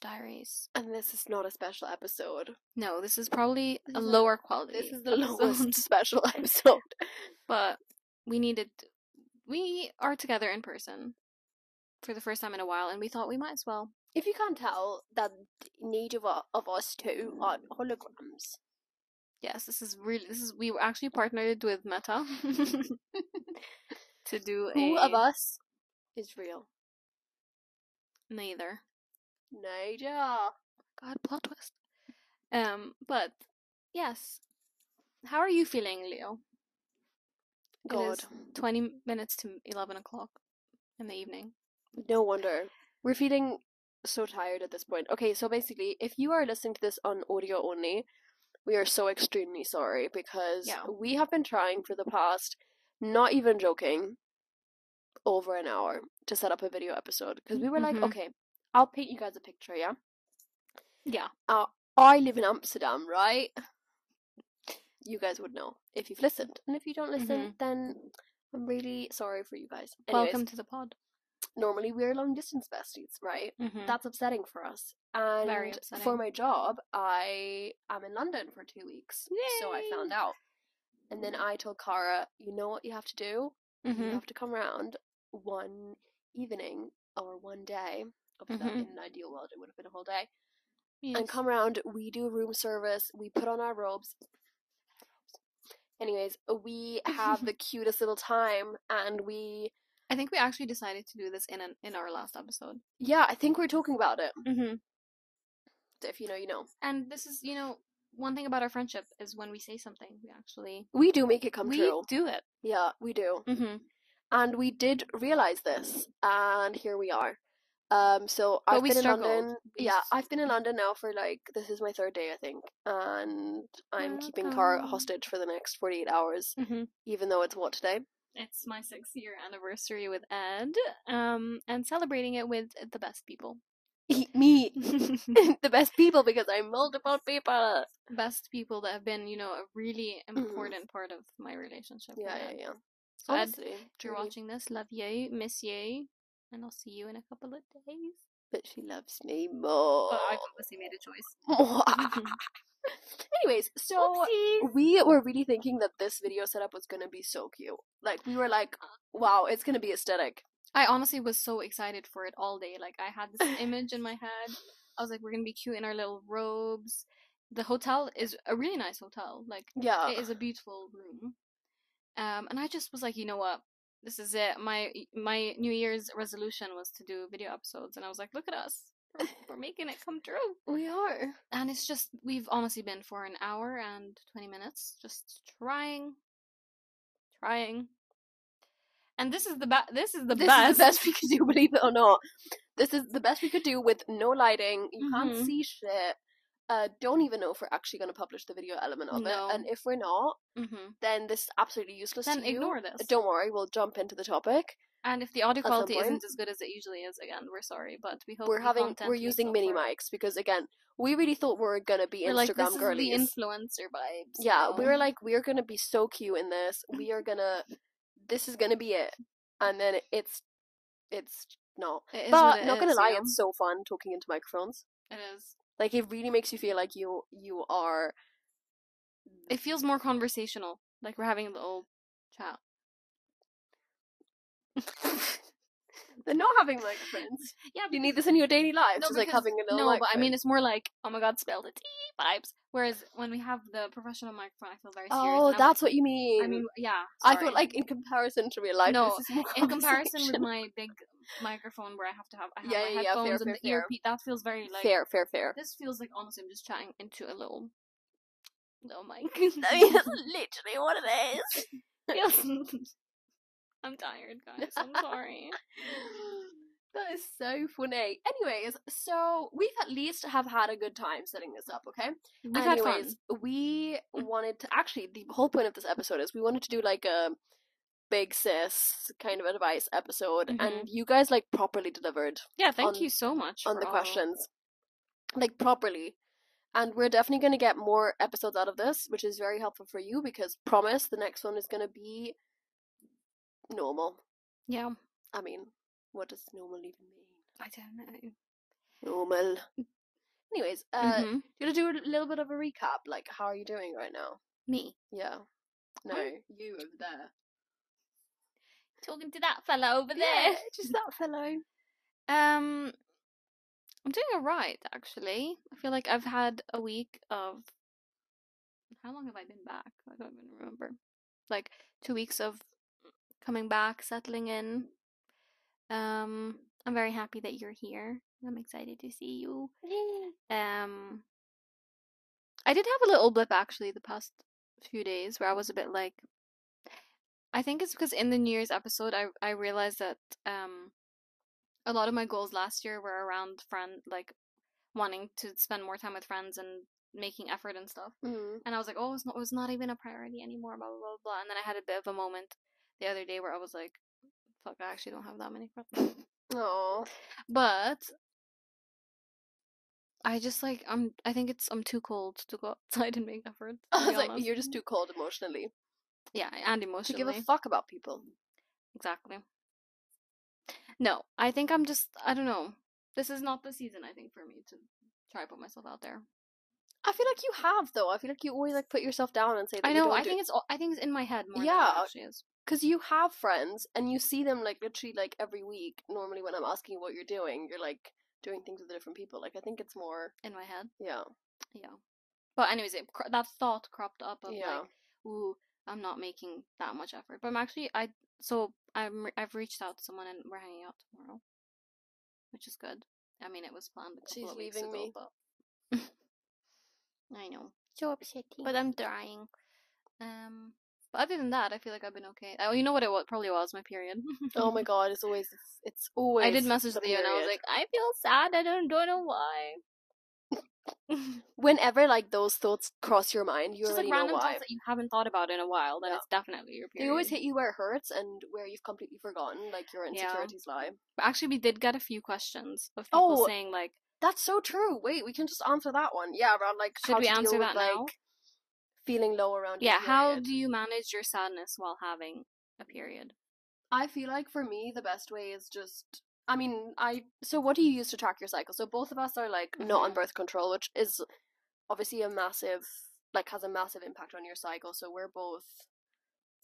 Diaries. And this is not a special episode. No, this is probably This a is lower quality. This is the lowest special episode. but we needed. We are together in person for the first time in a while, and we thought we might as well. If you can't tell, that neither of of us two are holograms. Yes, this is really. This is we were actually partnered with Meta to do Who a of us is real? neither. Neither. God, plot twist. Um, but yes, how are you feeling, Leo? God, twenty minutes to eleven o'clock in the evening. no wonder. We're feeling so tired at this point. Okay, so basically, if you are listening to this on audio only, we are so extremely sorry because Yeah. we have been trying for the past, not even joking, over an hour to set up a video episode because we were like, Mhm. okay, I'll paint you guys a picture, yeah. Yeah. Uh, I live in Amsterdam, right? You guys would know if you've listened, and if you don't listen, then I'm really sorry for you guys. Anyways, Welcome to the pod. normally we're long distance besties, right? Mm-hmm. That's upsetting for us. And for my job, I am in London for two weeks, so I found out. And then I told Cara, you know what you have to do? You mm-hmm. have to come around one evening or one day. Obviously, Mhm. in an ideal world, it would have been a whole day and come around. We do room service. We put on our robes. Anyways, we have the cutest little time, and we I think we actually decided to do this in an, in our last episode. yeah, I think we're talking about it. Mm-hmm. If you know, you know. And this is, you know, one thing about our friendship is when we say something, we actually We do make it come we true. do it. Yeah, we do, Mm-hmm. and we did realize this, and here we are. Um, so But I've been in. London. We Yeah, I've been in London now for like this is my third day, I think, and I'm keeping Cara hostage for the next forty eight hours, Mm-hmm. even though it's what today. It's my six year anniversary with Ed, um, and celebrating it with the best people. Me, the best people because I'm multiple people. best people that have been, you know, a really Mhm. important part of my relationship. Yeah, with yeah, yeah. So Ed, if you're truly. watching this, love you, miss you, and I'll see you in a couple of days. but she loves me more. But I've obviously made a choice. Anyways, so Oopsies. we were really thinking that this video setup was gonna be so cute. Like we were like, wow, it's gonna be aesthetic. I honestly was so excited for it all day. Like I had this image in my head. I was like, we're gonna be cute in our little robes. The hotel is a really nice hotel. Like Yeah. it is a beautiful room. Um, and I just was like, you know what? This is it. My my New Year's resolution was to do video episodes, and I was like, look at us, we're, we're making it come true. we are. And it's just we've honestly been for an hour and twenty minutes, just trying, trying. And this is the ba- this is the this best. is the best we could do, believe it or not. This is the best we could do with no lighting. You Mhm. can't see shit. Uh, don't even know if we're actually going to publish the video element of No. it. And if we're not, hmm then this is absolutely useless Then to you. ignore this. Don't worry, we'll jump into the topic. And if the audio quality isn't as good as it usually is, again, we're sorry, but we hope we're having we're using mini mics because again, we really thought we were gonna be We're like, Instagram this girlies. is the influencer vibes. yeah, we were like, we're gonna be so cute in this. We are gonna, this is gonna be it. And then it's it's not. It is but not gonna lie, know? it's so fun talking into microphones. It is. Like it really makes you feel like you you are. It feels more conversational, like we're having a little chat. They're not having like friends. Yeah, You need this in your daily life. No, just like having a little. no, but I mean, it's more like, oh my god, spell the T vibes. Whereas when we have the professional microphone, I feel very serious. Oh, and that's like- what you mean. I mean, yeah. I sorry. thought like in comparison to real life, No, this is more in comparison with my big microphone where I have to have, I have Yeah, my yeah, yeah, fair, headphones fair, and the fair. earpiece. That feels very like fair, fair, fair. This feels like honestly, I'm just chatting into a little, little mic. I mean, that's literally what it is. Yes. I'm tired, guys. I'm sorry. That is so funny. Anyways, so we've at least have had a good time setting this up, okay? We've had fun. Anyways, we wanted to actually the whole point of this episode is we wanted to do like a big sis kind of advice episode, and Mhm. you guys like properly delivered Yeah, thank on- you so much on the all- questions, like properly. And we're definitely going to get more episodes out of this, which is very helpful for you because promise the next one is going to be normal. Yeah, I mean, what does normal even mean? I don't know. Normal. Anyways, uh, Mhm. you want to do a little bit of a recap? Like, how are you doing right now? Me Yeah. No, you over there. talking to that fella over Yeah, there. just that fellow. Um, I'm doing alright actually. I feel like I've had a week of. How long have I been back? I don't even remember. Like two weeks of coming back, settling in. Um, I'm very happy that you're here. I'm excited to see you. Um, I did have a little blip actually the past few days where I was a bit like. I think it's because in the New Year's episode, I I realized that um, a lot of my goals last year were around friend like wanting to spend more time with friends and making effort and stuff. Mm. And I was like, oh, it's not, it's not even a priority anymore. Blah blah blah blah. And then I had a bit of a moment the other day where I was like, fuck, I actually don't have that many friends. Oh. but I just like I'm. I think it's I'm too cold to go outside and make effort. to I was like, you're just too cold emotionally yeah, and emotionally. to give a fuck about people. Exactly. No, I think I'm just I don't know. This is not the season I think for me to try put myself out there. I feel like you have though. I feel like you always like put yourself down and say that I know. I do- think it's I think it's in my head more. Yeah. than it actually is. Because you have friends and you see them like literally like every week. Normally, when I'm asking you what you're doing, you're like doing things with different people. Like I think it's more, in my head. yeah, Yeah. But anyways, it, that thought cropped up of yeah. like, ooh, I'm not making that much effort. But I'm actually I so I'm I've reached out to someone and we're hanging out tomorrow, which is good. I mean, it was planned a She's leaving ago, me. but I know. So upsetting. But I'm trying. Um, but other than that, I feel like I've been okay. Oh, you know what it wa- probably was my period. oh my god, it's always it's always. I did message the you and I was like, I feel sad. I don't don't know why. whenever like those thoughts cross your mind, you Just like random thoughts that you haven't thought about in a while. Then Yeah. it's definitely your period. They always hit you where it hurts and where you've completely forgotten, like your Yeah. insecurities lie. But actually, we did get a few questions of people Oh, saying like, That's so true. Wait, we can just answer that one. Yeah, around like Should how we answer that with, now? like feeling low around. your yeah, how do you manage your sadness while having a period? I feel like for me the best way is just I mean, I so what do you use to track your cycle? So both of us are like not on Mhm. birth control, which is obviously a massive like has a massive impact on your cycle. So we're both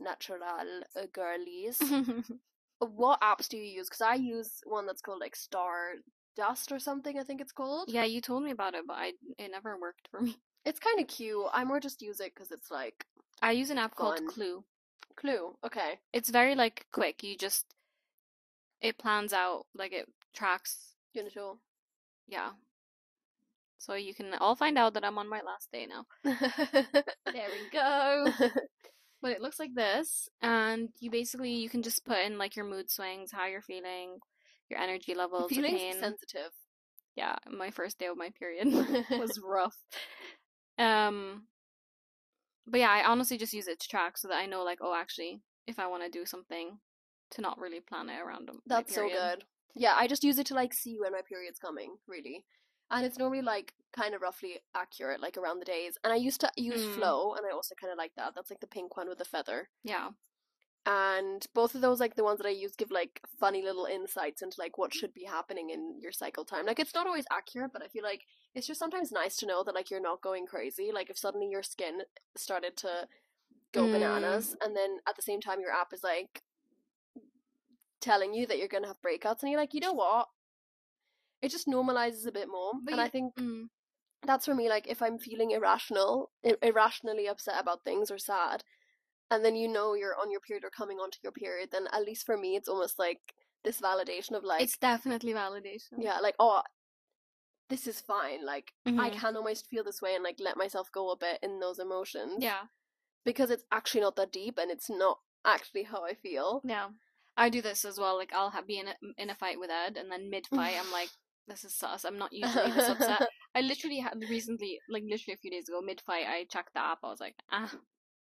natural uh, girlies. what apps do you use? Because I use one that's called like Star Dust or something. I think it's called. yeah, you told me about it, but I it never worked for me. It's kind of cute. I more just use it because it's like I use an app called Fun. Clue. Clue. Okay. It's very like quick. You just it plans out like it tracks. Unital. Yeah. So you can all find out that I'm on my last day now. There we go. but it looks like this and you basically you can just put in like your mood swings how you're feeling your energy levels Feeling sensitive. yeah my first day of my period was rough um but yeah i honestly just use it to track so that i know like oh actually if i want to do something to not really plan it around them. That's so good. Yeah, I just use it to like see when my period's coming, really. And it's normally like kind of roughly accurate, like around the days. And I used to use Mm. Flo, and I also kind of like that. That's like the pink one with the feather. yeah and both of those like the ones that i use give like funny little insights into like what should be happening in your cycle time like it's not always accurate but i feel like it's just sometimes nice to know that like you're not going crazy like if suddenly your skin started to go Mm. bananas and then at the same time your app is like telling you that you're gonna have breakouts and you're like you know what it just normalizes a bit more But and you- i think Mm. that's for me like if i'm feeling irrational ir- irrationally upset about things or sad and then you know you're on your period or coming onto your period then at least for me it's almost like this validation of like it's definitely validation. yeah like oh this is fine like i Mhm. can almost feel this way and like let myself go a bit in those emotions Yeah. because it's actually not that deep and it's not actually how i feel Yeah. I do this as well. Like I'll have, be in a, in a fight with Ed, and then mid fight, I'm like, "This is sus. I'm not usually this upset." I literally had recently, like literally a few days ago, mid fight, I checked the app. I was like, "Ah,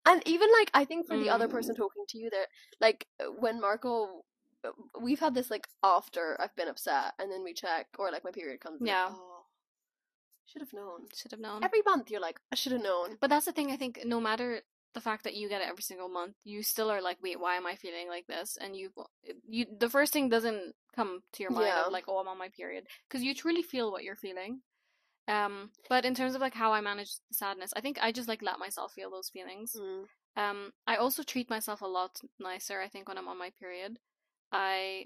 And even like I think for the other Mm. person talking to you there, like uh, when Marco, uh, we've had this like after I've been upset and then we check or like my period comes. like, Yeah. oh, should have known. should have known." Every month you're like, I should have known. But that's the thing. I think no matter the fact that you get it every single month, you still are like, "Wait, why am I feeling like this?" And you, you, the first thing doesn't come to your mind Yeah. of like, "Oh, I'm on my period," because you truly feel what you're feeling. Um, but in terms of like how I manage the sadness, I think I just like let myself feel those feelings. Mm. Um, I also treat myself a lot nicer. I think when I'm on my period, I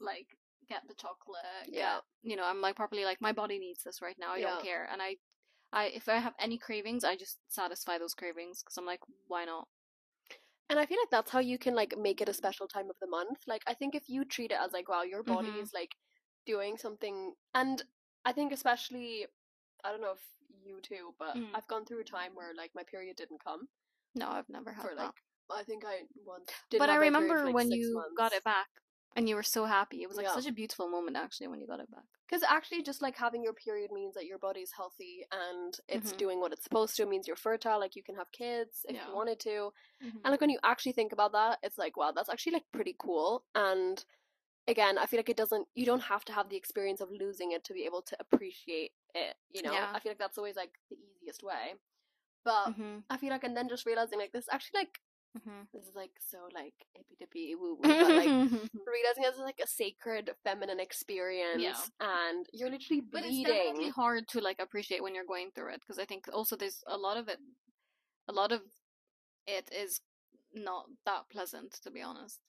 like get the chocolate. get- Yeah. you know, I'm like properly like my body needs this right now. I Yeah. don't care, and I, I if I have any cravings, I just satisfy those cravings because I'm like, why not? And I feel like that's how you can like make it a special time of the month. Like I think if you treat it as like, wow, your body Mhm. is like doing something, and I think especially, I don't know if you too, but Mm. I've gone through a time where like my period didn't come No, I've never had for that. like I think I once. Didn't but I remember for, like, when you months. got it back and you were so happy. It was like Yeah. such a beautiful moment actually when you got it back. Because actually, just like having your period means that your body's healthy and it's Mhm. doing what it's supposed to. It means you're fertile, like you can have kids if Yeah. you wanted to. Mm-hmm. And like when you actually think about that, it's like, wow, that's actually like pretty cool. And again, I feel like it doesn't, you don't have to have the experience of losing it to be able to appreciate it. You know, Yeah. I feel like that's always like the easiest way. But hmm I feel like, and then just realizing like this actually like, hmm this is like so like hippy dippy woo woo, but like realizing it's like a sacred feminine experience and you're literally But it's definitely bleeding. hard to like appreciate when you're going through it because I think also there's a lot of it, a lot of it is not that pleasant to be honest.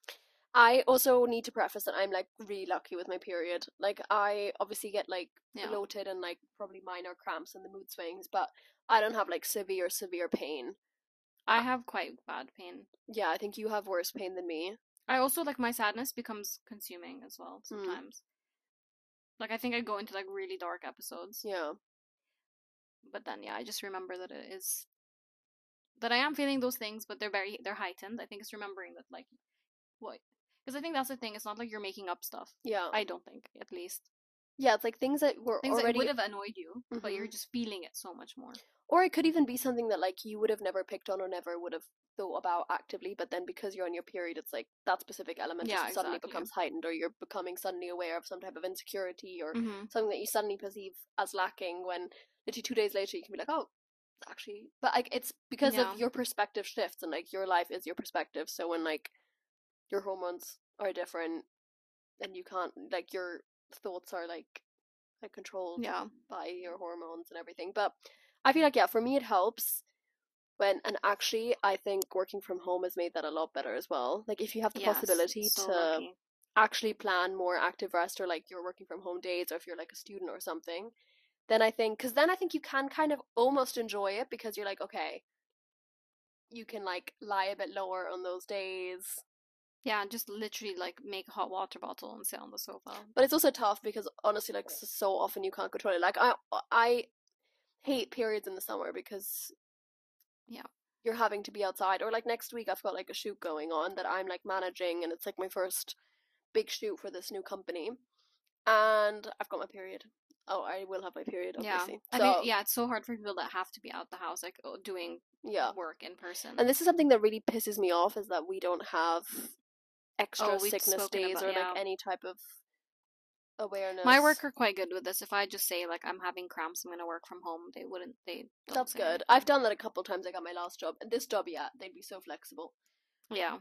I also need to preface that I'm like really lucky with my period. Like I obviously get like Yeah. bloated and like probably minor cramps and the mood swings, but I don't have like severe severe pain. I have quite bad pain. Yeah, I think you have worse pain than me. I also like my sadness becomes consuming as well Hmm. sometimes. Like I think I go into like really dark episodes. Yeah. but then yeah i just remember that it is that i am feeling those things but they're very they're heightened i think it's remembering that like what because i think that's the thing it's not like you're making up stuff Yeah. i don't think at least yeah, it's like things that were things already that would have annoyed you but you're Mhm. just feeling it so much more or it could even be something that like you would have never picked on or never would have thought about actively, but then because you're on your period it's like that specific element Yeah, just suddenly becomes heightened or you're becoming suddenly aware of some type of insecurity or mm-hmm. something that you suddenly perceive as lacking when literally two days later you can be like, oh, actually, but like it's because Yeah. of your perspective shifts and like your life is your perspective. So when like your hormones are different and you can't like your thoughts are like like controlled yeah by your hormones and everything. But I feel like yeah, for me it helps when and actually I think working from home has made that a lot better as well. Like if you have the Yes, possibility so to lucky. actually plan more active rest or like you're working from home days or if you're like a student or something then i think because then i think you can kind of almost enjoy it because you're like okay you can like lie a bit lower on those days yeah just literally like make a hot water bottle and sit on the sofa. But it's also tough because honestly like so often you can't control it. Like i uh, i hate periods in the summer because Yeah. you're having to be outside or like next week i've got like a shoot going on that i'm like managing and it's like my first big shoot for this new company and i've got my period. Oh i will have my period yeah. obviously. I so mean, yeah it's so hard for people that have to be out the house like doing yeah. work in person. And this is something that really pisses me off is that we don't have extra Oh, sickness days about- or like any type of awareness my work are quite good with this if i just say like i'm having cramps i'm gonna work from home they wouldn't they that's good anything. i've done that a couple times i got my last job and this job yeah they'd be so flexible Yeah.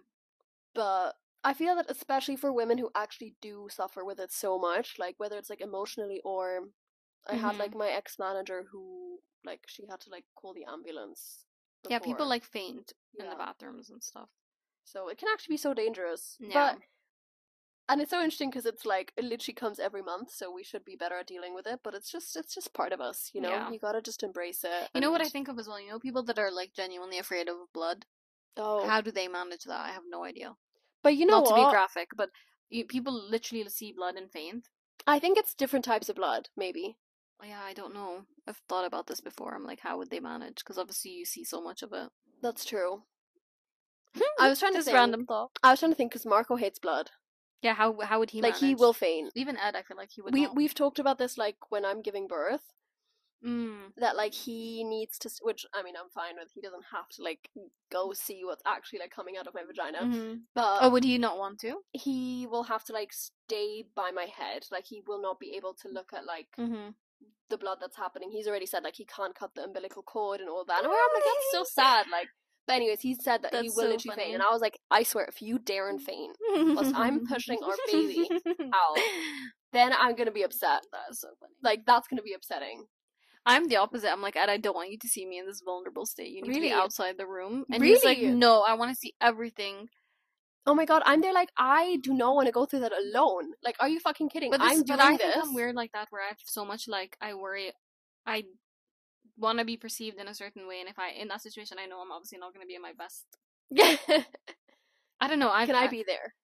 but I feel that especially for women who actually do suffer with it so much, like whether it's like emotionally or I had Mhm. like my ex manager who like she had to like call the ambulance. Yeah, people like faint in the bathrooms and stuff. So it can actually be so dangerous. Yeah. But and it's so interesting because it's like it literally comes every month, so we should be better at dealing with it. But it's just it's just part of us, you know. Yeah. You gotta just embrace it. You know what I think of as well? You know, people that are like genuinely afraid of blood. Oh, How do they manage that? I have no idea. but you know Not what? to be graphic, but you, people literally see blood and faint. I think it's different types of blood, maybe. Yeah, I don't know. I've thought about this before. I'm like, how would they manage? Because obviously you see so much of it. That's true. I was trying to Just think. random thought. I was trying to think because Marco hates blood. Yeah, how how would he like he manage? will faint. Even Ed, I feel like he would. We not. we've talked about this like when I'm giving birth Mm. that like he needs to, which I mean I'm fine with. He doesn't have to like go see what's actually like coming out of my vagina, Mhm. but Oh, would he not want to? he will have to like stay by my head. Like he will not be able to look at like Mm-hmm. the blood that's happening. He's already said like he can't cut the umbilical cord and all that. And I'm like that's so sad. Like, but anyways, he said that he That's will so literally faint, and I was like, I swear, if you dare and faint, plus I'm pushing our baby out, then I'm gonna be upset. That's so funny. Like that's gonna be upsetting. I'm the opposite. I'm like, Ed, I don't want you to see me in this vulnerable state. You need to be outside the room. And he's like, no, I want to see everything. Oh my god, I'm there like I do not want to go through that alone. Like, are you fucking kidding? But, this, I'm but doing I this. I'm weird like that, where I have so much like I worry. I want to be perceived in a certain way, and if I in that situation, I know I'm obviously not going to be in my best. I don't know. I Can I be there?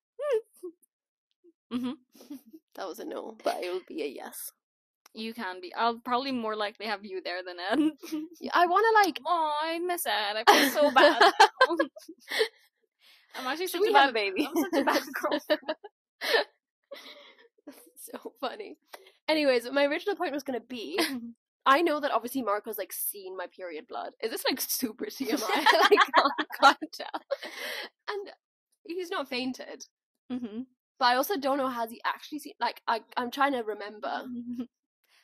hmm That was a no, but it would be a yes. You can be. I'll probably more likely have you there than Ed. I want to like. oh, I miss Ed. I feel so bad. I'm actually such we a bad baby? I'm such a bad girl. so funny. Anyways, my original point was gonna be. I know that obviously Marco's like seen my period blood. Is this like super TMI? I can't, tell. And he's not fainted. hmm But I also don't know has he actually seen like I I'm trying to remember.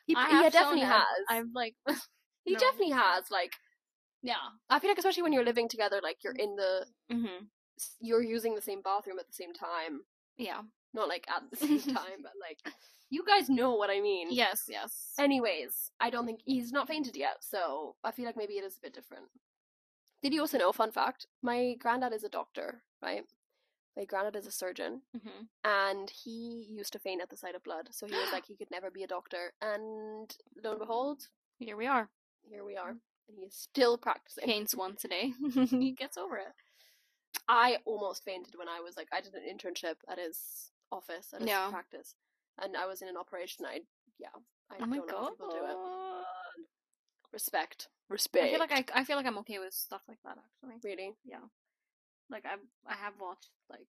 He, I he have definitely has. I'm like, he no. definitely has. Like yeah. I feel like especially when you're living together, like you're in the hmm you're using the same bathroom at the same time. Yeah. Not like at the same time, but like you guys know what I mean. Yes. Yes. Anyways, I don't think he's not fainted yet, so I feel like maybe it is a bit different. Did you also know, fun fact, my granddad is a doctor, right? My granddad is a surgeon, hmm and he used to faint at the sight of blood, so he was like he could never be a doctor. And lo and behold, Here we are. here we are, and he is still practicing. Paints once a day. he gets over it. I almost fainted when I was like, I did an internship at his office at his Yeah. practice, and I was in an operation. I yeah, I Oh my don't know how god. people do it. Respect, respect. I feel like I, I feel like I'm okay with stuff like that actually. really. Yeah. Like I I have watched like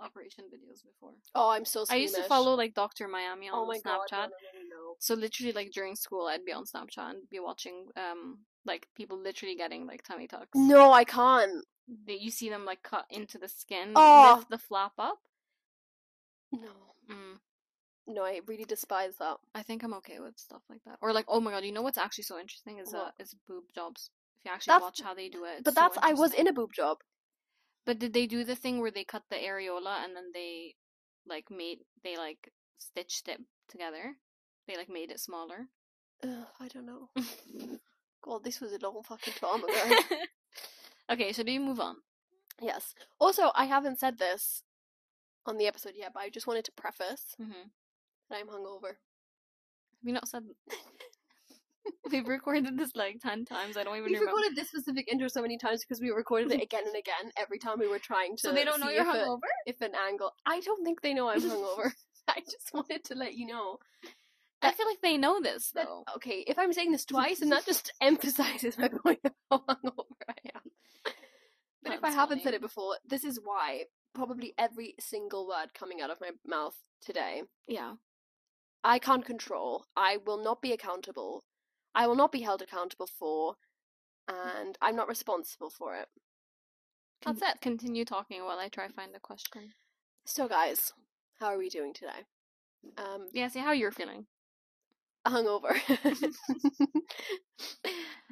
operation videos before. Oh, I'm so. I used to follow like Dr. Miami on Oh my Snapchat. god! No, no, no, So literally like during school I'd be on Snapchat and be watching um like people literally getting like tummy tucks. no. No, I can't. That you see them like cut into the skin, Oh. lift the flap up. No, Mm. No, I really despise that. I think I'm okay with stuff like that. Or like, oh my god, you know what's actually so interesting is uh, What? is boob jobs. If you actually That's- watch how they do it, But so that's I was in a boob job. But did they do the thing where they cut the areola and then they like made they like stitched it together? They like made it smaller. Ugh, I don't know. God, this was a long fucking time ago. okay, so do you move on? yes. Also, I haven't said this on the episode yet, but I just wanted to preface Mm-hmm. That I'm hungover. Have you not said? We've recorded this like ten times. I don't even remember. We've remember. recorded this specific intro so many times because we recorded it again and again every time we were trying to. so they don't know you're if hungover. if an angle. I don't think they know I'm hungover. I just wanted to let you know. I feel like they know this That, though. okay, if I'm saying this twice, and that just emphasizes my point of how hungover I am. But if I That's haven't said it before, this is why probably every single word coming out of my mouth today, Yeah. I can't control. I will not be accountable. I will not be held accountable for, and I'm not responsible for it. That's Con- it. Continue talking while I try find the question. So, guys, how are we doing today? Um, Yeah, see how you're feeling. hungover.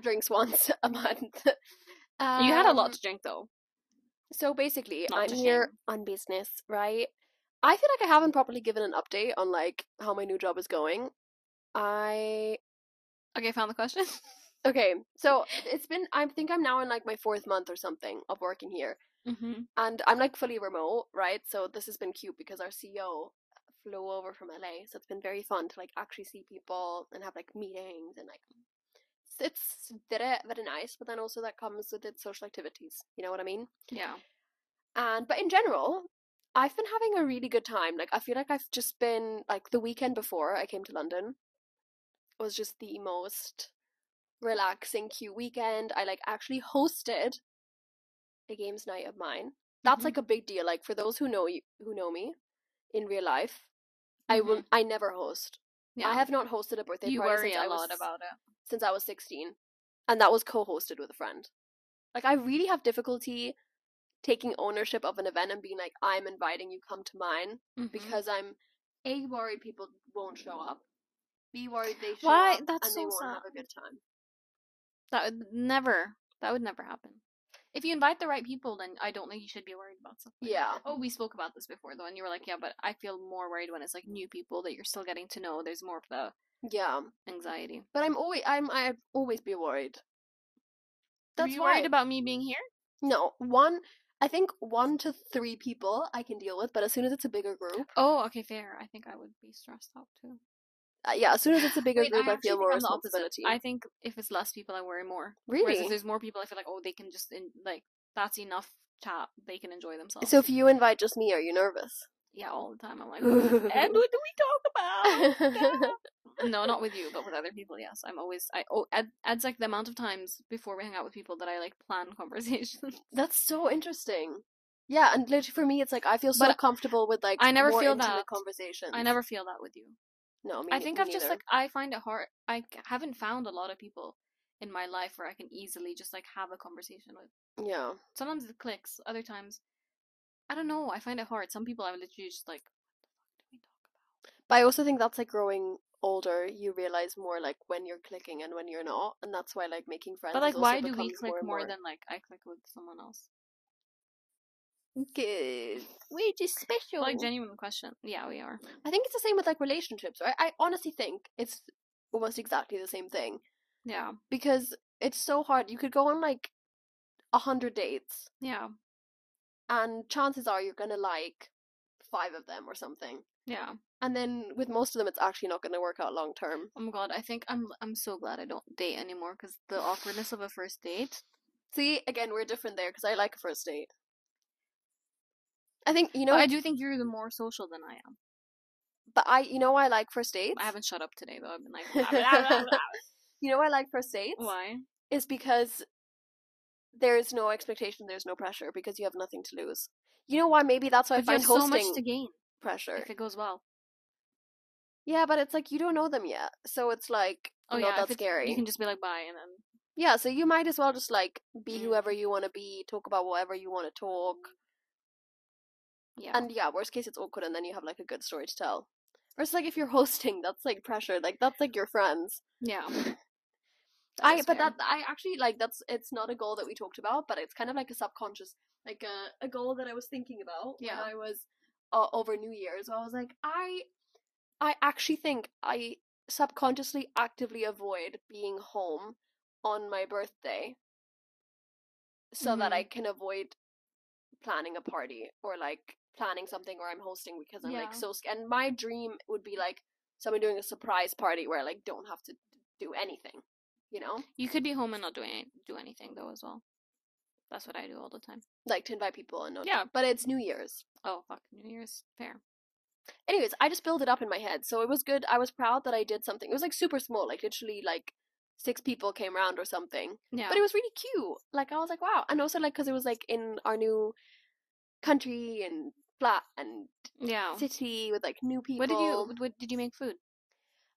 Drinks once a month. you had a lot Um, to drink though. So basically, Not I'm here on business, right? I feel like I haven't properly given an update on like how my new job is going. I Okay, found the question. okay, so it's been I think I'm now in like my fourth month or something of working here, mm-hmm. and I'm like fully remote, right? So this has been cute because our CEO flew over from LA, so it's been very fun to like actually see people and have like meetings and like it's, it's very very nice. But then also that comes with its social activities. You know what I mean? Yeah. And but in general, I've been having a really good time. Like I feel like I've just been like the weekend before I came to London was just the most relaxing, cute weekend. I like actually hosted a games night of mine. That's Mhm. like a big deal. Like for those who know you who know me in real life, I will Mhm. I never host. Yeah. I have not hosted a birthday you party worry since a I was about it. since I was 16. And that was co hosted with a friend. Like, I really have difficulty taking ownership of an event and being like, I'm inviting you, come to mine, Mhm. because I'm A, worried people won't show up, Be worried they show Why? up That's and they so won't sad. have a good time. that would never. That would never happen. If you invite the right people, then I don't think you should be worried about stuff. like that. Yeah. Oh, we spoke about this before though, and you were like, yeah, but I feel more worried when it's like new people that you're still getting to know. There's more of the Yeah. anxiety. But I'm always, I'm, I'd always be worried. That's worried about me being here? No, one, I think one to three people I can deal with, but as soon as it's a bigger group, Oh, okay, fair. I think I would be stressed out too. uh, yeah, as soon as it's a bigger Wait, group, I, actually feel more I'm the opposite. responsibility. I think if it's less people, I worry more. Whereas really? if there's more people, I feel like oh, they can just in, like that's enough chat. They can enjoy themselves. So if you invite just me, are you nervous? yeah, all the time I'm like, and what do we talk about? No, not with you, but with other people. Yes, I'm always. I oh, Ed, Ed's like the amount of times before we hang out with people that I like plan conversations. That's so interesting. Yeah, and literally for me, it's like I feel so But comfortable with like I never feel that. conversation. I never feel that with you. No, me, I think me I've just like I find it hard. I haven't found a lot of people in my life where I can easily just like have a conversation with. yeah. Sometimes it clicks. Other times, I don't know. I find it hard. Some people I would literally just like, what the fuck do we talk about? But I also think that's like growing older. You realize more like when you're clicking and when you're not, and that's why like making friends. But like, why do we click more, more, more than like I click with someone else? Good. We're just special. Like genuine question. Yeah, we are. I think it's the same with like relationships, right? I honestly think it's almost exactly the same thing Yeah, because it's so hard. You could go on like a hundred dates, yeah, and chances are you're gonna like five of them or something. Yeah. And then with most of them, it's actually not going to work out long term. Oh my god, I think I'm I'm so glad I don't date anymore because the awkwardness of a first date. See, again, we're different there because I like a first date. I think you know, But I do think you're the more social than I am. but I, you know, why I like first dates. I haven't shut up today though. I've been like, blah, blah, blah, blah. You know, why I like first dates why? is because there's no expectation, there's no pressure because you have nothing to lose. You know why? Maybe that's why But I you find have so much to gain pressure. if it goes well. Yeah, but it's like you don't know them yet, so it's like Oh not yeah, that scary. you can just be like bye and then Yeah, so you might as well just like be whoever you want to be, talk about whatever you want to talk. Mm-hmm. yeah. And yeah, worst case it's awkward and then you have like a good story to tell. Versus like if you're hosting, that's like pressure. Like that's like your friends. yeah. I but fair. that I actually like that's it's not a goal that we talked about, but it's kind of like a subconscious like a, a goal that I was thinking about Yeah. when I was uh, over New Year's. I was like I I actually think I subconsciously actively avoid being home on my birthday so that Mhm. I can avoid planning a party or like planning something or I'm hosting because I'm Yeah. like so scared. And my dream would be like someone doing a surprise party where I like don't have to do anything, you know? You could be home and not doing do anything though as well. That's what I do all the time. Like to invite people and not Yeah. but it's New Year's. Oh fuck, New Year's fair. Anyways, I just built it up in my head. So it was good. I was proud that I did something. It was like super small, like literally like six people came around or something. Yeah. But it was really cute. Like I was like, wow. And also like because it was like in our new country and flat and yeah. city with like new people. What did you what did you make food?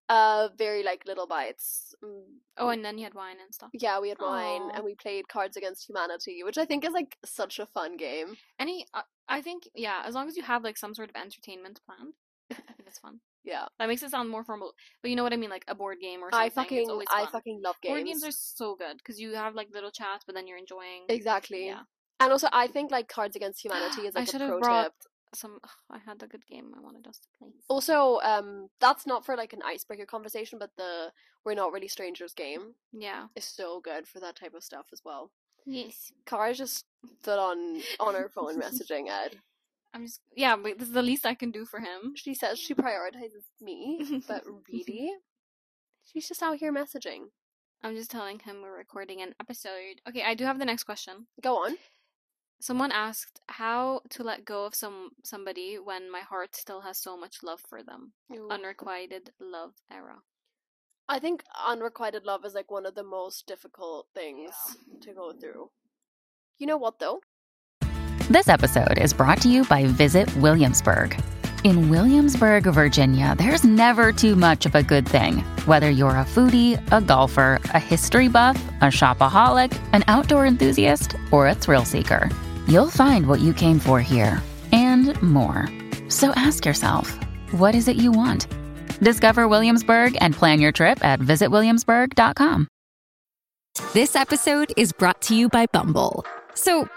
Uh, very like little bites. Mm, Oh, and then you had wine and stuff. yeah, we had wine and we played Cards Against Humanity, which I think is like such a fun game. Any, uh, I think, yeah, as long as you have like some sort of entertainment planned, I think it's fun. Yeah, That makes it sound more formal, but you know what I mean, like a board game or something. I fucking I fucking love games. Board games are so good because you have like little chats, but then you're enjoying. exactly. Yeah. And also, I think like Cards Against Humanity is like a should have pro brought tip. Some. ugh, I had a good game. I wanted us to play. Also, um, that's not for like an icebreaker conversation, but the "We're Not Really Strangers" game Yeah. is so good for that type of stuff as well. Yes. Kara's just stood on on her phone messaging Ed. I'm just. Yeah, but this is the least I can do for him. She says she prioritizes me, but really, she's just out here messaging. I'm just telling him we're recording an episode. Okay, I do have the next question. Go on. Someone asked how to let go of some somebody when my heart still has so much love for them. Unrequited love era. I think unrequited love is like one of the most difficult things to go through. You know what though? This episode is brought to you by Visit Williamsburg. In Williamsburg, Virginia, there's never too much of a good thing. Whether you're a foodie, a golfer, a history buff, a shopaholic, an outdoor enthusiast, or a thrill seeker, you'll find what you came for here and more. So ask yourself, what is it you want? Discover Williamsburg and plan your trip at visitwilliamsburg.com. This episode is brought to you by Bumble. So,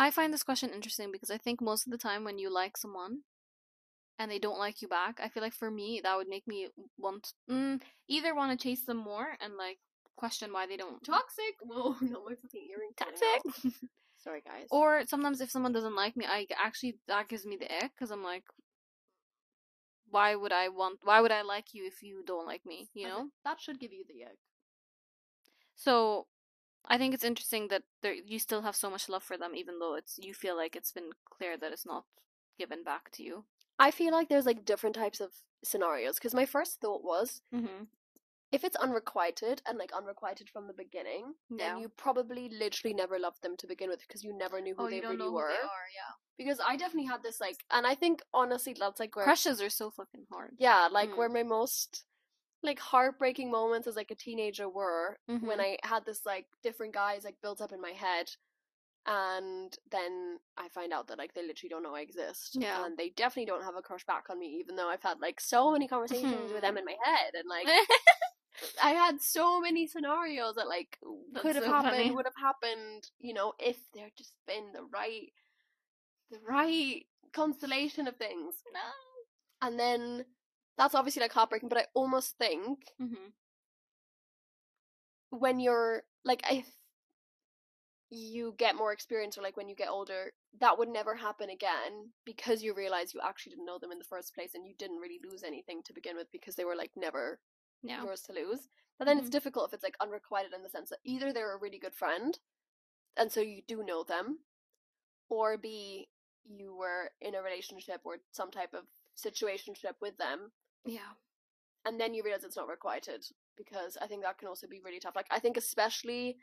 I find this question interesting because I think most of the time when you like someone and they don't like you back, I feel like for me that would make me want mm, either want to chase them more and like question why they don't Toxic. Whoa, no, my fucking earring. toxic. Sorry, guys. or sometimes if someone doesn't like me, I actually that gives me the ick because I'm like, why would I want? Why would I like you if you don't like me? You know. that should give you the ick. So I think it's interesting that there you still have so much love for them, even though it's you feel like it's been clear that it's not given back to you. I feel like there's like different types of scenarios because my first thought was Mm-hmm. if it's unrequited and like unrequited from the beginning, Yeah. then you probably literally never loved them to begin with because you never knew who Oh, they really were. yeah. Because I definitely had this like, and I think honestly that's like where Crushes are so fucking hard. yeah, like Mm. where my most like heartbreaking moments as like a teenager were when Mhm. I had this like different guys like built up in my head and then I find out that like they literally don't know I exist. Yeah. And they definitely don't have a crush back on me, even though I've had like so many conversations with them in my head and like I had so many scenarios that like could have so happened, funny. would have happened, you know, if there just been the right the right constellation of things. no. And then that's obviously like heartbreaking, but I almost think Mm-hmm. when you're like if you get more experience or like when you get older, that would never happen again because you realize you actually didn't know them in the first place and you didn't really lose anything to begin with because they were like never yours to lose. But then it's Mhm. difficult if it's like unrequited in the sense that either they're a really good friend and so you do know them, or B, you were in a relationship or some type of situationship with them Yeah. and then you realize it's not requited because I think that can also be really tough. Like I think especially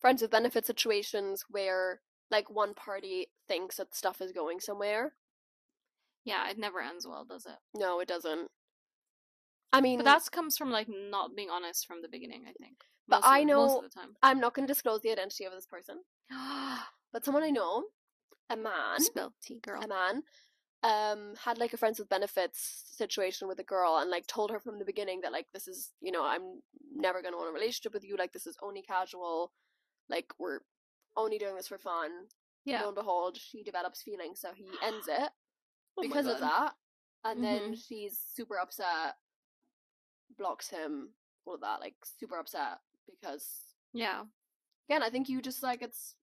friends with benefit situations where like one party thinks that stuff is going somewhere. Yeah. It never ends well, does it? No, it doesn't. I mean, But that comes from like not being honest from the beginning. I think. But Most of- I know- of the time. I'm not going to disclose the identity of this person, but someone I know, a man, Spill tea, girl. a man, um, had like a friends with benefits situation with a girl and like told her from the beginning that like this is, you know, I'm never going to want a relationship with you. Like this is only casual. Like we're only doing this for fun. Yeah. Lo and behold, she develops feelings, so he ends it Oh because of that. And then Mhm. she's super upset, blocks him, all of that, like super upset because Yeah. again, I think you just like it's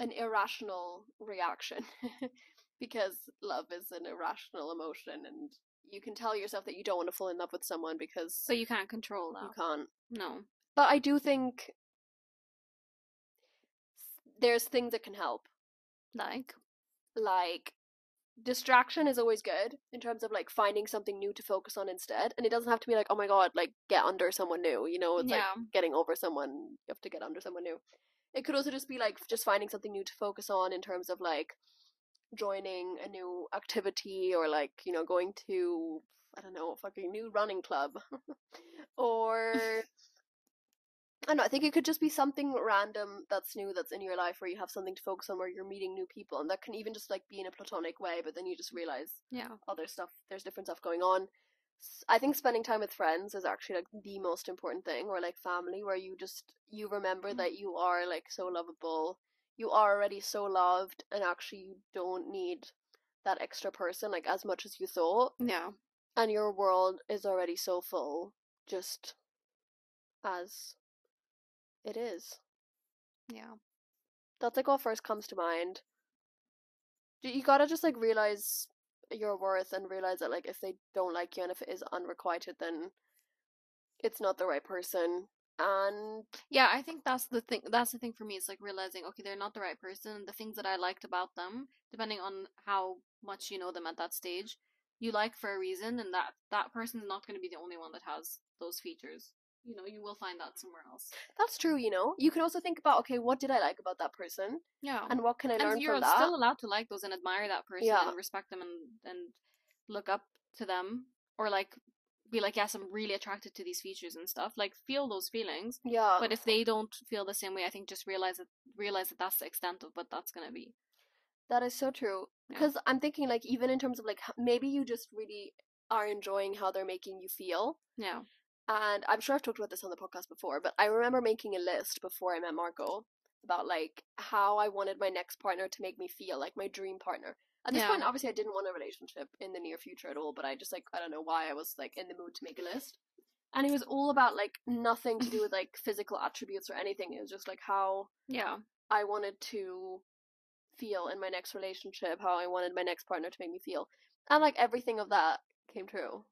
an irrational reaction because love is an irrational emotion and you can tell yourself that you don't want to fall in love with someone because But you can't control that. you can't. No. But I do think there's things that can help. Like. Like distraction is always good in terms of like finding something new to focus on instead. And it doesn't have to be like, oh my god, like get under someone new. You know, it's yeah. like getting over someone. You have to get under someone new. It could also just be like just finding something new to focus on in terms of like joining a new activity or like, you know, going to I don't know, a fucking new running club. or I don't know, I think it could just be something random that's new that's in your life where you have something to focus on where you're meeting new people and that can even just like be in a platonic way, but then you just realize Yeah. other stuff there's different stuff going on. I think spending time with friends is actually like the most important thing or like family where you just you remember Mm. that you are like so lovable. You are already so loved and actually you don't need that extra person like as much as you thought Yeah. and your world is already so full just as it is. Yeah. That's like what first comes to mind. You gotta just like realize your worth and realize that like if they don't like you and if it is unrequited then it's not the right person. And Yeah, I think that's the thing. That's the thing for me. It's like realizing, okay, they're not the right person. The things that I liked about them, depending on how much you know them at that stage, you like for a reason, and that that person is not going to be the only one that has those features. You know, you will find that somewhere else. that's true, you know. You can also think about okay, what did I like about that person Yeah, and what can I learn and you're from that? still allowed to like those and admire that person Yeah. and respect them and and look up to them or like be like, yes, I'm really attracted to these features and stuff. Like feel those feelings. yeah. But if they don't feel the same way, I think just realize that realize that that's the extent of what that's gonna be. That is so true. Yeah. Because I'm thinking, like, even in terms of, like, maybe you just really are enjoying how they're making you feel. Yeah. And I'm sure I've talked about this on the podcast before, but I remember making a list before I met Marco about, like, how I wanted my next partner to make me feel, like, my dream partner. At this Yeah. point, obviously, I didn't want a relationship in the near future at all, but I just, like, I don't know why I was, like, in the mood to make a list. And it was all about, like, nothing to do with, like, physical attributes or anything. It was just, like, how Yeah. I wanted to feel in my next relationship, how I wanted my next partner to make me feel. And like everything of that came true.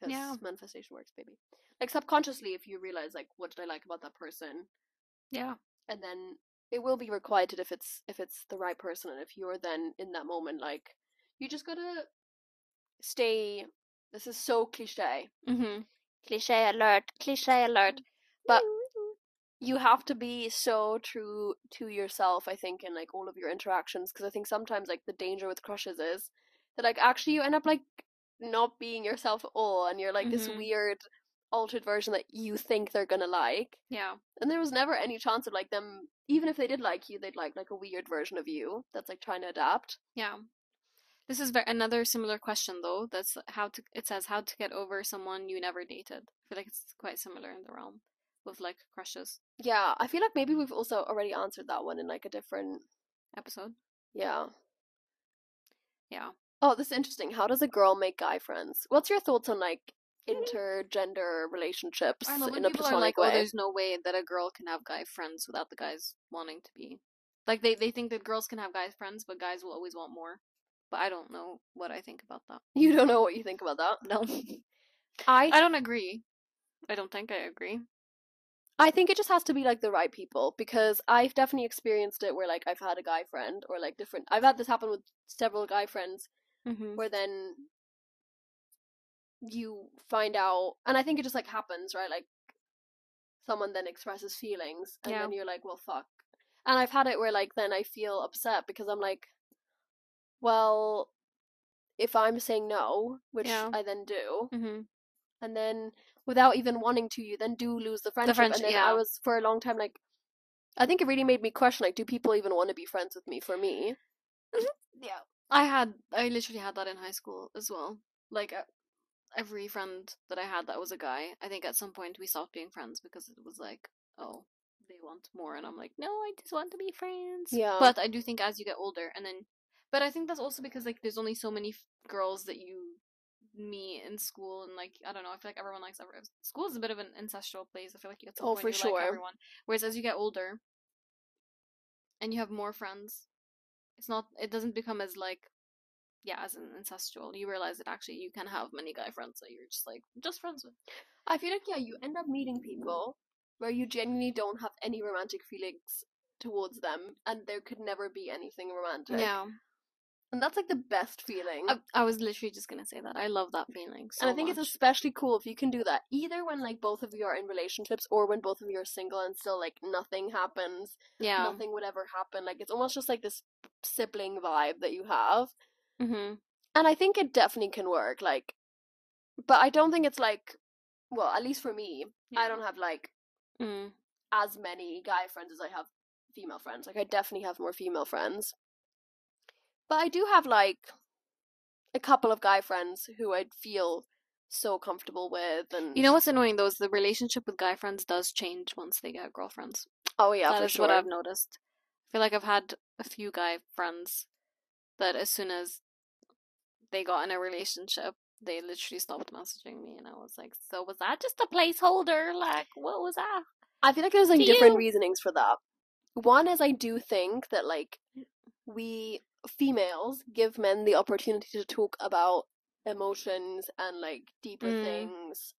Because Yeah. manifestation works, baby. Like subconsciously, if you realize like what did I like about that person, Yeah. and then it will be requited if it's if it's the right person, and if you're then in that moment, like you just gotta stay. This is so cliche. Mm-hmm. Cliche alert. Cliche alert. But you have to be so true to yourself i think in like all of your interactions because i think sometimes like the danger with crushes is that like actually you end up like not being yourself at all and you're like this Mhm. weird altered version that you think they're gonna like Yeah. and there was never any chance of like them even if they did like you they'd like like a weird version of you that's like trying to adapt Yeah. This is ver- another similar question though. That's how to. It says how to get over someone you never dated. I feel like it's quite similar in the realm with like crushes yeah i feel like maybe we've also already answered that one in like a different episode. yeah Yeah. Oh, this is interesting. How does a girl make guy friends? What's your thoughts on like intergender relationships I know in a platonic like, oh, way? there's no way that a girl can have guy friends without the guys wanting to be. Like they they think that girls can have guy friends, but guys will always want more. But I don't know what I think about that. You don't know what you think about that. No, I I don't agree. I don't think I agree. I think it just has to be like the right people because I've definitely experienced it where like I've had a guy friend or like different. I've had this happen with several guy friends Mm-hmm. where then you find out, and I think it just like happens, right? Like someone then expresses feelings, and Yeah. then you're like, well, fuck. And I've had it where like then I feel upset because I'm like, well, if I'm saying no, which Yeah. I then do, Mm-hmm. and then without even wanting to, you then do lose the friendship. friendship, and then yeah. I was for a long time like, I think it really made me question like, do people even want to be friends with me for me? Yeah. I had I literally had that in high school as well. Like uh, every friend that I had that was a guy, I think at some point we stopped being friends because it was like, oh, they want more and I'm like, no, I just want to be friends. Yeah. But I do think as you get older and then but I think that's also because like there's only so many f- girls that you meet in school and like I don't know, I feel like everyone likes everyone. School is a bit of an ancestral place. I feel like at some Oh, point for you sure. like everyone. Whereas as you get older and you have more friends, it's not it doesn't become as like yeah as an ancestral you realize that actually you can have many guy friends that you're just like just friends with I feel like yeah, you end up meeting people where you genuinely don't have any romantic feelings towards them, and there could never be anything romantic. yeah And that's like the best feeling. I, I was literally just gonna say that. I love that feeling so and I think much. it's especially cool if you can do that either when like both of you are in relationships or when both of you are single and still like nothing happens, yeah. nothing would ever happen. Like it's almost just like this sibling vibe that you have. Mm-hmm. And I think it definitely can work. Like, but I don't think it's like, well, at least for me, I don't have like Mm. as many guy friends as I have female friends. Like I definitely have more female friends. But I do have like a couple of guy friends who I'd feel so comfortable with and You know what's annoying though is the relationship with guy friends does change once they get girlfriends. Oh yeah, that is sure. what I've noticed. I feel like I've had a few guy friends that as soon as they got in a relationship, they literally stopped messaging me, and I was like, "So was that just a placeholder? Like, what was that?" I feel like there's like To different you. reasonings for that. One is I do think that like we females give men the opportunity to talk about emotions and like deeper Mm. things,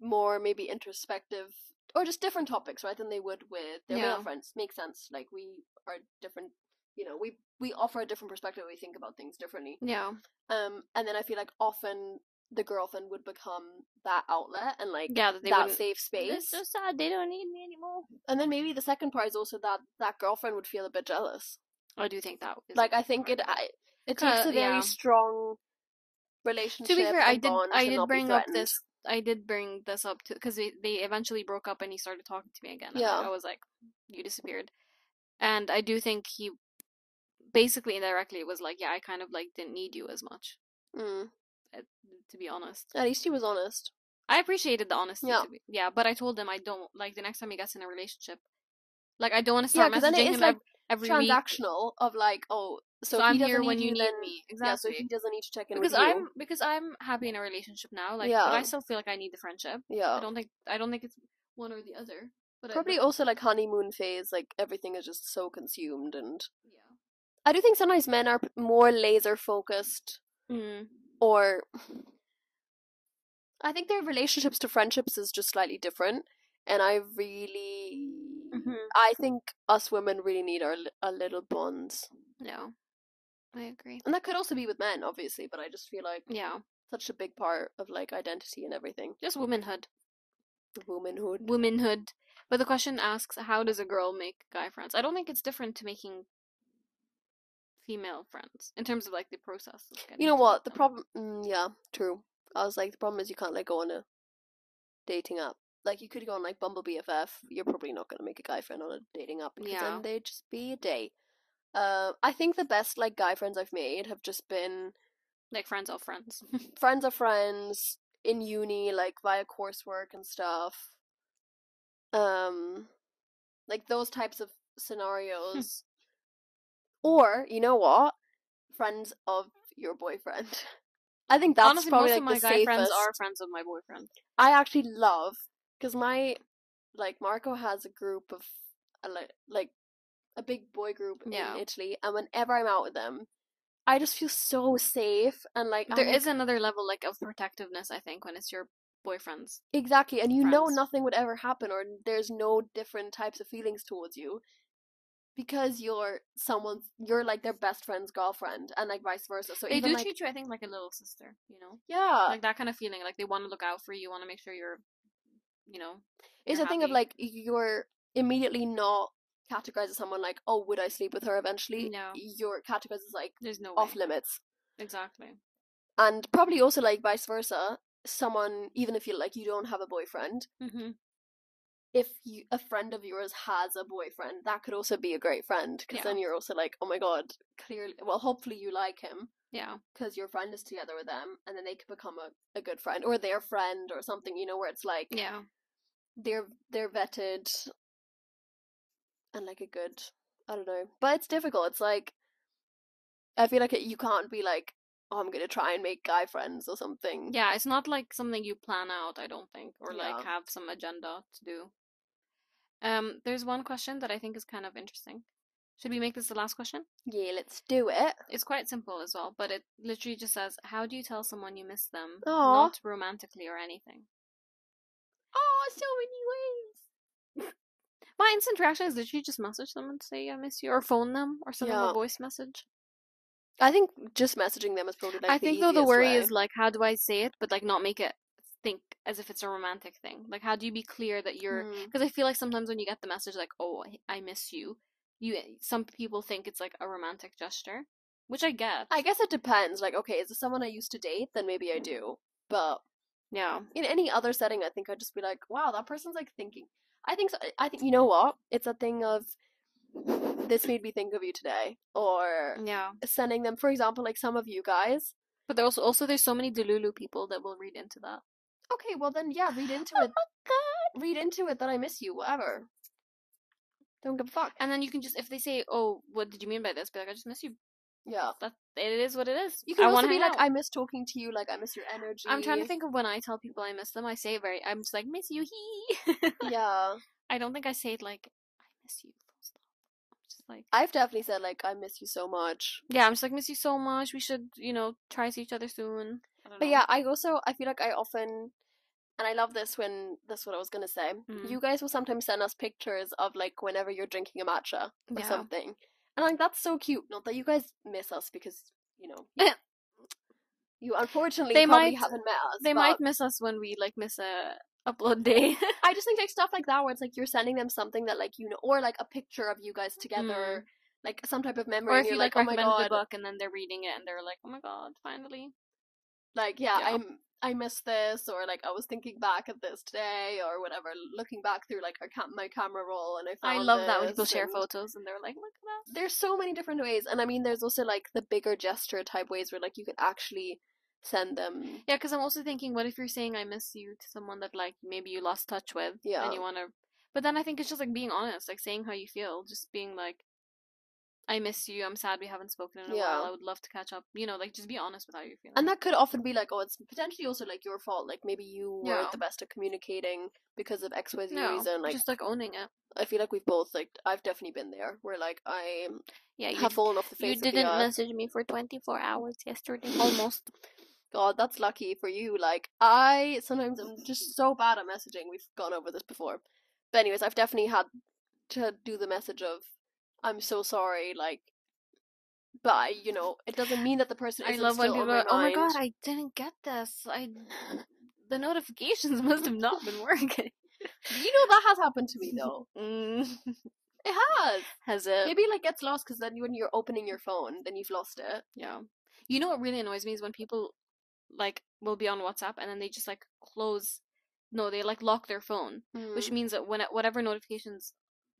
more maybe introspective or just different topics, right, than they would with their male Yeah. friends. Makes sense. Like we are different. You know, we we offer a different perspective. We think about things differently. Yeah, Um, and then I feel like often the girlfriend would become that outlet and like yeah, that they that safe It's space. so sad they don't need me anymore. And then maybe the second part is also that that girlfriend would feel a bit jealous. I do think that. Like I think it it. I, it takes a very yeah. strong relationship. To be fair, I did. I did bring up this. I did bring this up to because they, they eventually broke up and he started talking to me again. Yeah. I was like, "You disappeared," and I do think he basically indirectly it was like, "Yeah, I kind of like didn't need you as much." Mm. uh, To be honest, At least he was honest. I appreciated the honesty. Yeah. to be- yeah, but I told him I don't like the next time he gets in a relationship. Like I don't want to Yeah, start then messaging it is, him like, ev- every week. Transactional of like, oh, so, So, I'm here need when you need then, me. Yeah, so he doesn't need to check in because with. I'm because I'm happy in a relationship now. Like, Yeah. but I still feel like I need the friendship. yeah. I don't think I don't think it's one or the other. But Probably also like honeymoon phase, like everything is just so consumed, and Yeah. I do think sometimes men are more laser focused Mm. or I think their relationships to friendships is just slightly different, and I really, Mhm. I think us women really need our our little bonds, No, I agree. and that could also be with men, obviously. But I just feel like Yeah, such a big part of like identity and everything, just womanhood, womanhood. womanhood. But the question asks, how does a girl make guy friends? I don't think it's different to making female friends in terms of like the process. of getting You know what? The them. problem, mm, yeah, true. I was like, the problem is you can't like go on a dating app. Like you could go on like Bumble BFF. You're probably not gonna make a guy friend on a dating app because Yeah. then they'd just be a date. Uh, I think the best like guy friends I've made have just been like friends of friends. friends of friends in uni, like via coursework and stuff. Um, like those types of scenarios. Or you know what, friends of your boyfriend. I think that's Honestly, probably most like of my the guy safest. friends are friends of my boyfriend. I actually love because my like Marco has a group of uh, like like a big boy group Yeah. in Italy, and whenever I'm out with them, I just feel so safe and like There I'm, is another level like of protectiveness, I think, when it's your boyfriend's. exactly, and you know nothing would ever happen, or there's no different types of feelings towards you. Because you're someone's, you're like their best friend's girlfriend, and like vice versa. So They even do like, treat you, I think, like a little sister. You know, yeah, like that kind of feeling. Like they want to look out for you, want to make sure you're, you know, it's you're a thing of like you're immediately not categorized as someone like, oh, would I sleep with her eventually? No. You're categorized as like there's no off way. limits, Exactly. and probably also like vice versa. Someone, even if you like you don't have a boyfriend, Mm-hmm. If you a friend of yours has a boyfriend, that could also be a great friend because Yeah. then you're also like, oh my god, clearly, well, hopefully you like him Yeah. because your friend is together with them, and then they could become a, a good friend or their friend or something, you know, where it's like Yeah. they're they're vetted and like a good I don't know. But it's difficult. It's like I feel like it, you can't be like, oh, I'm gonna try and make guy friends or something. Yeah. It's not like something you plan out. I don't think, or Yeah. like have some agenda to do. Um, there's one question that I think is kind of interesting. Should we make this the last question? Yeah, let's do it. It's quite simple as well, but it literally just says, "How do you tell someone you miss them, Aw. not romantically or anything?" Oh, so many ways. My instant reaction is literally just message them and say I miss you, or phone them, or send them a voice message. I think just messaging them is probably like I think though the worry way. is like, how do I say it, but like not make it think as if it's a romantic thing. Like, how do you be clear that you're? Mm. Because I feel like sometimes when you get the message like, "Oh, I- I miss you," you some people think it's like a romantic gesture, which I get. I guess it depends. Like, okay, is this someone I used to date? Then maybe I do. But yeah. in any other setting, I think I'd just be like, wow, that person's like thinking. I think so. I think you know what? It's a thing of this made me think of you today, or Yeah. sending them, for example, like some of you guys. But there's also also there's so many Delulu people that will read into that. Okay, well then, yeah, read into it. read into it that I miss you. Whatever. Don't give a fuck. And then you can just if they say, "Oh, what did you mean by this?" Be like, "I just miss you." Yeah. That it is what it is. You can I also be like, out. I miss talking to you. Like, I miss your energy. I'm trying to think of when I tell people I miss them. I say it very. I'm just like, "Miss you, he." Yeah. I don't think I say it like, "I miss you." full stop. I'm just like, I've definitely said like I miss you so much. yeah, I'm just like, "Miss you so much. We should, you know, try to see each other soon." But know. yeah, I also I feel like I often and I love this when that's what I was gonna say. Mm. You guys will sometimes send us pictures of like whenever you're drinking a matcha or Yeah. something. And like that's so cute. Not that you guys miss us because, you know, you, you unfortunately They probably might- haven't met us. they might miss us when we like miss a upload day. I just think like stuff like that where it's like you're sending them something that like you know or like a picture of you guys together, like some type of memory Mm. or if you're like, like oh my god a book and then they're reading it and they're like, "Oh my god, finally." Like yeah, Yeah. i'm i miss this or like i was thinking back at this today or whatever looking back through like our cam- my camera roll and i I love that when people share photos and they're like, "Look at that." there's so many different ways and i mean there's also like the bigger gesture type ways where like you could actually send them Yeah, because I'm also thinking, what if you're saying I miss you to someone that like maybe you lost touch with, Yeah. and you want to, but then I think it's just like being honest, like saying how you feel, just being like, I miss you. I'm sad we haven't spoken in a Yeah. while. I would love to catch up. You know, like just be honest with how you're feeling. and that could often be like oh it's potentially also like your fault like maybe you Yeah. weren't the best at communicating because of xyz no, reason like just like owning it. i feel like we've both like i've definitely been there where like i Yeah, have fallen off the you face of the didn't message me for 24 hours yesterday, almost. God, that's lucky for you. Like, I sometimes I'm just so bad at messaging. We've gone over this before. But, anyways, I've definitely had to do the message of, I'm so sorry, like, but, I, you know, it doesn't mean that the person I love when people my oh my god. I didn't get this. I the notifications must have not been working. You know, that has happened to me, though. Mm. It has. Has it? Maybe, like, gets lost because then when you're opening your phone, then you've lost it. Yeah. You know what really annoys me is when people like will be on WhatsApp and then they just like close no, they like lock their phone, which Mm. means that when whatever notifications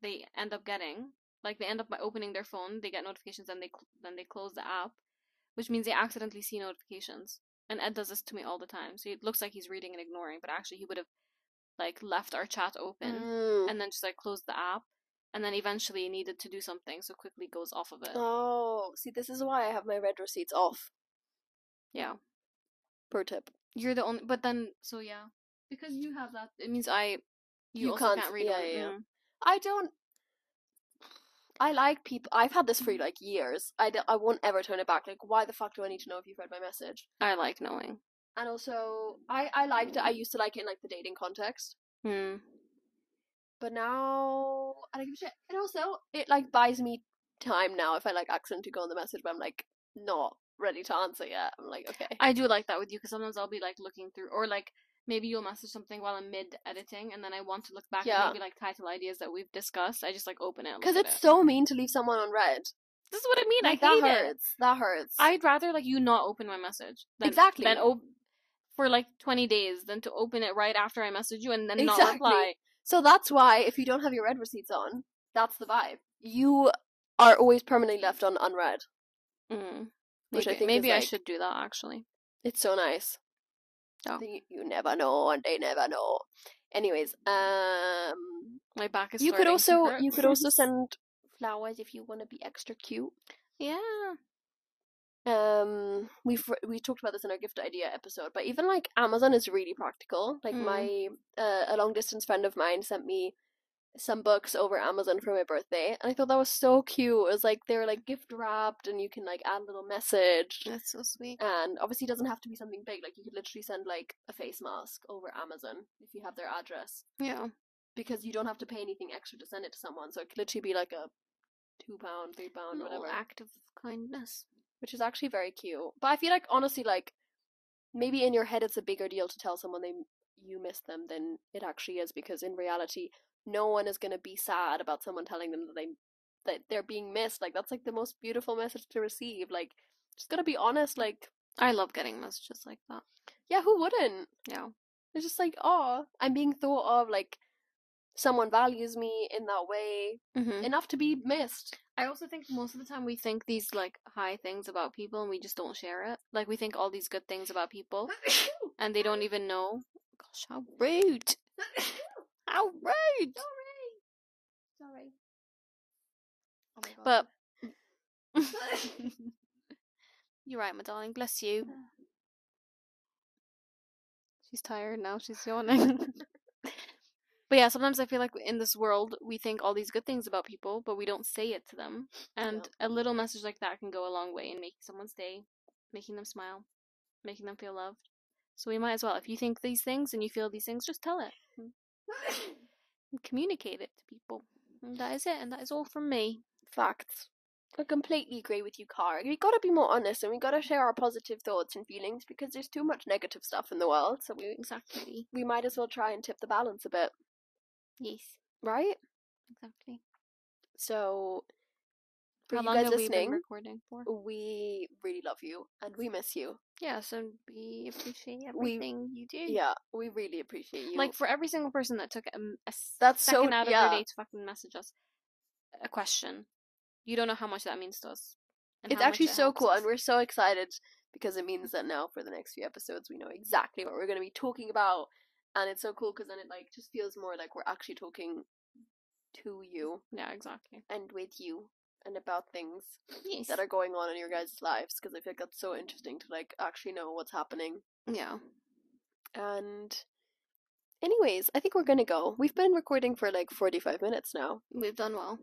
they end up getting, like they end up by opening their phone, they get notifications and they cl- then they close the app, which means they accidentally see notifications. And Ed does this to me all the time. So it looks like he's reading and ignoring, but actually he would have like left our chat open Mm. and then just like closed the app and then eventually needed to do something so quickly goes off of it. Oh, see, this is why I have my read receipts off. Yeah. Per tip. You're the only, but then so yeah, because you have that, it means I you, You can't- can't, read yeah, yeah, yeah. mm. I don't. I like people. I've had this for like years. I, d- I won't ever turn it back. Like, why the fuck do I need to know if you've read my message? I like knowing. And also, I I liked it. I used to like it in like the dating context, Hmm. but now I don't give a shit. And also, it like buys me time now if I like accidentally go on the message, but I'm like not ready to answer yet. I'm like, okay, I do like that with you because sometimes I'll be like looking through, or like maybe you'll message something while I'm mid editing, and then I want to look back Yeah. at maybe like title ideas that we've discussed. I just like open it because it's it. so mean to leave someone on read. This is what I mean. Like, I hate that it. hurts. That hurts. I'd rather like you not open my message than, Exactly. than op- for like twenty days than to open it right after I message you and then not reply. So that's why if you don't have your read receipts on, that's the vibe. You are always permanently left on unread. Mm. Which I maybe think maybe is, I should do that actually. It's so nice. Oh. You, you never know, and they never know. Anyways, um, My back is. you could also hurt. you could also send flowers if you want to be extra cute. yeah. Um, we've we talked about this in our gift idea episode, but even like Amazon is really practical. Like Mm. my uh, a long distance friend of mine sent me some books over Amazon for my birthday, and I thought that was so cute. It was like they were like gift wrapped, and you can like add a little message. That's so sweet. And obviously, it doesn't have to be something big. Like you could literally send like a face mask over Amazon if you have their address, Yeah. because you don't have to pay anything extra to send it to someone. So it could literally be like a two pound, three pound, whatever. act of kindness. which is actually very cute. But I feel like honestly, like maybe in your head it's a bigger deal to tell someone they you miss them than it actually is because in reality, no one is gonna be sad about someone telling them that they that they're being missed. Like that's like the most beautiful message to receive. Like just gotta be honest. Like I love getting messages like that. yeah, who wouldn't? Yeah. It's just like oh, I'm being thought of. Like someone values me in that way Mm-hmm. enough to be missed. I also think most of the time we think these like high things about people and we just don't share it. Like we think all these good things about people and they don't even know. Gosh, how rude! How rude! Sorry. Oh. But you're right, my darling. Bless you. She's tired now. She's yawning. but yeah, sometimes I feel like in this world we think all these good things about people, but we don't say it to them. And a little message like that can go a long way in making someone's day, making them smile, making them feel loved. So we might as well. If you think these things and you feel these things, just tell it. Hmm. communicate it to people. And that is it. And that is all from me. Facts. I completely agree with you, Cara. We gotta be more honest and we gotta share our positive thoughts and feelings because there's too much negative stuff in the world. So we Exactly. we might as well try and tip the balance a bit, Yes. right? Exactly. So for How you long guys have we been recording for? we really love you and we miss you. Yes, and we appreciate We- everything you do. Yeah, we really appreciate you. Like for every single person that took a That's so- second out of yeah. their day to fucking message us a question, you don't know how much that means to us. it's actually it so cool us. and we're so excited because it means that now for the next few episodes we know exactly what we're going to be talking about and it's so cool because then it like just feels more like we're actually talking to you yeah, exactly. and with you and about things Yes. that are going on in your guys' lives because I feel like that's so interesting to like actually know what's happening. yeah. And anyways, I think we're gonna go. We've been recording for like forty five minutes now. We've done well.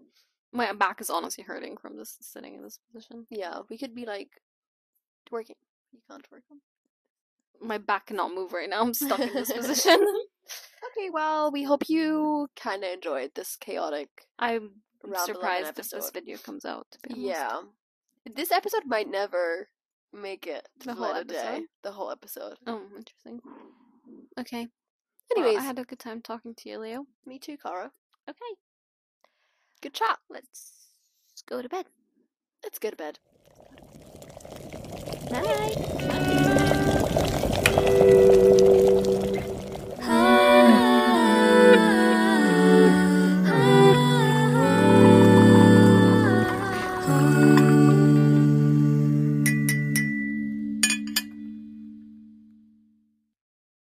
My back is honestly hurting from this sitting in this position. Yeah, we could be like working. You can't work on. My back cannot move right now. I'm stuck in this position. Okay, well, we hope you kind of enjoyed this chaotic. I'm surprised if this video comes out. To be. Yeah, this episode might never make it to The the, whole of day. episode? The whole episode. Oh, interesting. Okay. Well, Anyways, I had a good time talking to you, Flo. me too, Cara. Okay. Good chat. Let's go to bed. Let's go to bed. Night.